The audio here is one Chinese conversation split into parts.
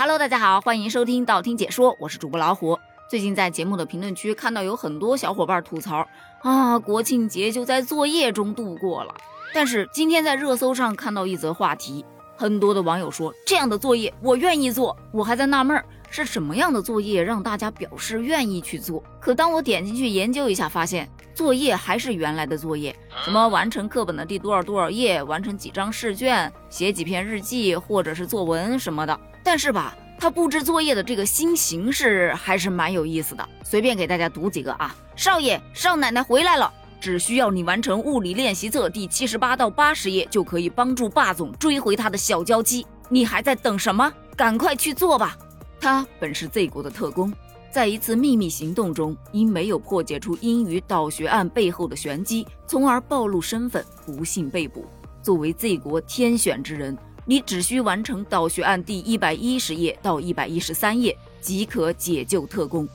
Hello，大家好，欢迎收听道听解说，我是主播老虎。最近在节目的评论区看到有很多小伙伴吐槽啊，国庆节就在作业中度过了。但是今天在热搜上看到一则话题，很多的网友说这样的作业我愿意做，我还在纳闷儿。是什么样的作业让大家表示愿意去做？可当我点进去研究一下，发现作业还是原来的作业，什么完成课本的第多少多少页，完成几张试卷，写几篇日记或者是作文什么的。但是吧，他布置作业的这个新形式还是蛮有意思的。随便给大家读几个啊，少爷少奶奶回来了，只需要你完成物理练习册第七十八到八十页，就可以帮助霸总追回他的小娇妻。你还在等什么？赶快去做吧！他本是 Z 国的特工，在一次秘密行动中，因没有破解出英语倒学案背后的玄机，从而暴露身份，不幸被捕。作为 Z 国天选之人，你只需完成倒学案第一百一十页到一百一十三页，即可解救特工。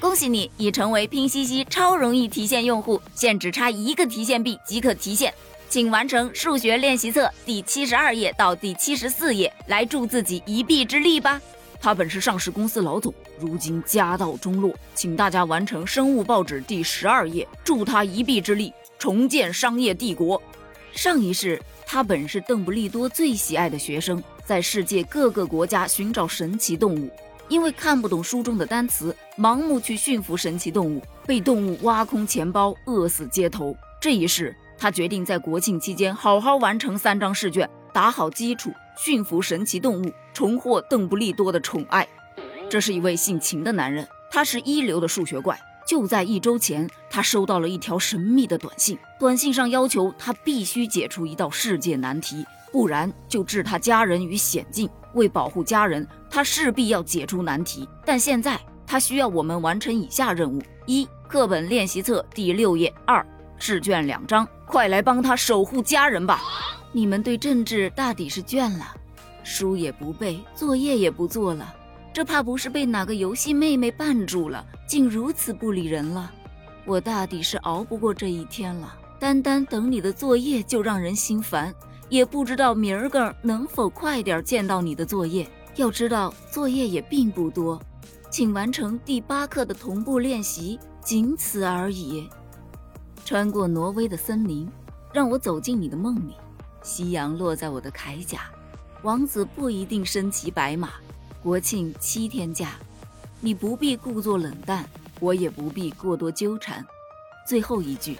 恭喜你已成为拼夕夕超容易提现用户，现只差一个提现币即可提现，请完成数学练习册第七十二页到第七十四页，来助自己一臂之力吧。他本是上市公司老总，如今家道中落，请大家完成《生物报纸》第十二页，助他一臂之力，重建商业帝国。上一世，他本是邓布利多最喜爱的学生，在世界各个国家寻找神奇动物，因为看不懂书中的单词，盲目去驯服神奇动物，被动物挖空钱包，饿死街头。这一世，他决定在国庆期间好好完成三张试卷，打好基础。驯服神奇动物，重获邓布利多的宠爱。这是一位姓秦的男人，他是一流的数学怪。就在一周前，他收到了一条神秘的短信，短信上要求他必须解出一道世界难题，不然就置他家人于险境。为保护家人，他势必要解出难题。但现在他需要我们完成以下任务：一、课本练习册第六页；二、试卷两张。快来帮他守护家人吧！你们对政治大抵是倦了，书也不背，作业也不做了，这怕不是被哪个游戏妹妹绊住了，竟如此不理人了。我大抵是熬不过这一天了。单单等你的作业就让人心烦，也不知道明儿个能否快点见到你的作业。要知道作业也并不多，请完成第八课的同步练习，仅此而已。穿过挪威的森林，让我走进你的梦里。夕阳落在我的铠甲，王子不一定身骑白马。国庆七天假，你不必故作冷淡，我也不必过多纠缠。最后一句，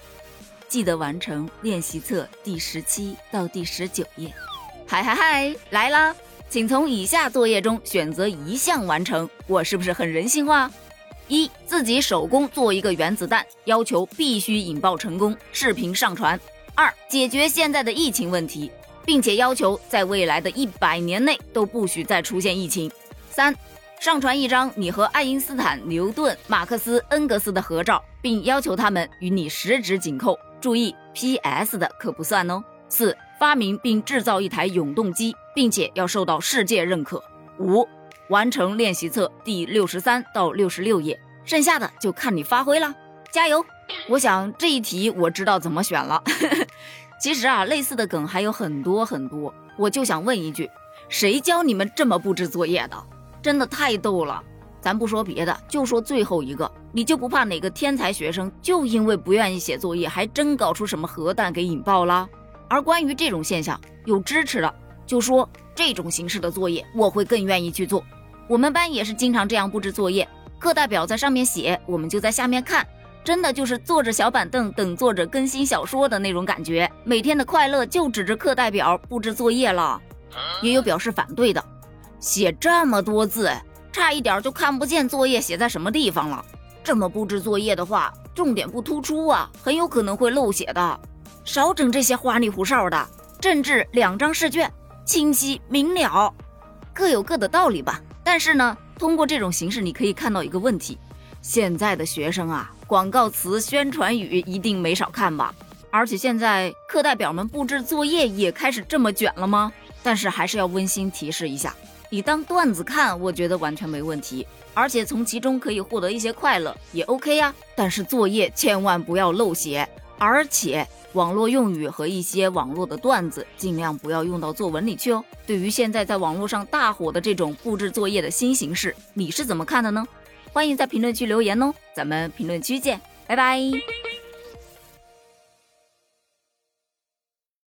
记得完成练习册第十七到第十九页。嗨嗨嗨，来啦！请从以下作业中选择一项完成。我是不是很人性化？一，自己手工做一个原子弹，要求必须引爆成功，视频上传。二、解决现在的疫情问题，并且要求在未来的一百年内都不许再出现疫情。三、上传一张你和爱因斯坦、牛顿、马克思、恩格斯的合照，并要求他们与你十指紧扣。注意，P.S. 的可不算哦。四、发明并制造一台永动机，并且要受到世界认可。五、完成练习册第六十三到六十六页，剩下的就看你发挥了，加油！我想这一题我知道怎么选了。其实啊，类似的梗还有很多很多。我就想问一句，谁教你们这么布置作业的？真的太逗了。咱不说别的，就说最后一个，你就不怕哪个天才学生就因为不愿意写作业，还真搞出什么核弹给引爆了？而关于这种现象，有支持的就说这种形式的作业我会更愿意去做。我们班也是经常这样布置作业，课代表在上面写，我们就在下面看。真的就是坐着小板凳等作者更新小说的那种感觉，每天的快乐就指着课代表布置作业了。也有表示反对的，写这么多字，差一点就看不见作业写在什么地方了。这么布置作业的话，重点不突出啊，很有可能会漏写的。少整这些花里胡哨的，政治两张试卷，清晰明了，各有各的道理吧。但是呢，通过这种形式，你可以看到一个问题。现在的学生啊，广告词宣传语一定没少看吧？而且现在课代表们布置作业也开始这么卷了吗？但是还是要温馨提示一下，你当段子看，我觉得完全没问题。而且从其中可以获得一些快乐，也 OK 啊。但是作业千万不要漏写，而且网络用语和一些网络的段子尽量不要用到作文里去哦。对于现在在网络上大火的这种布置作业的新形式，你是怎么看的呢？欢迎在评论区留言哦咱们评论区见拜拜。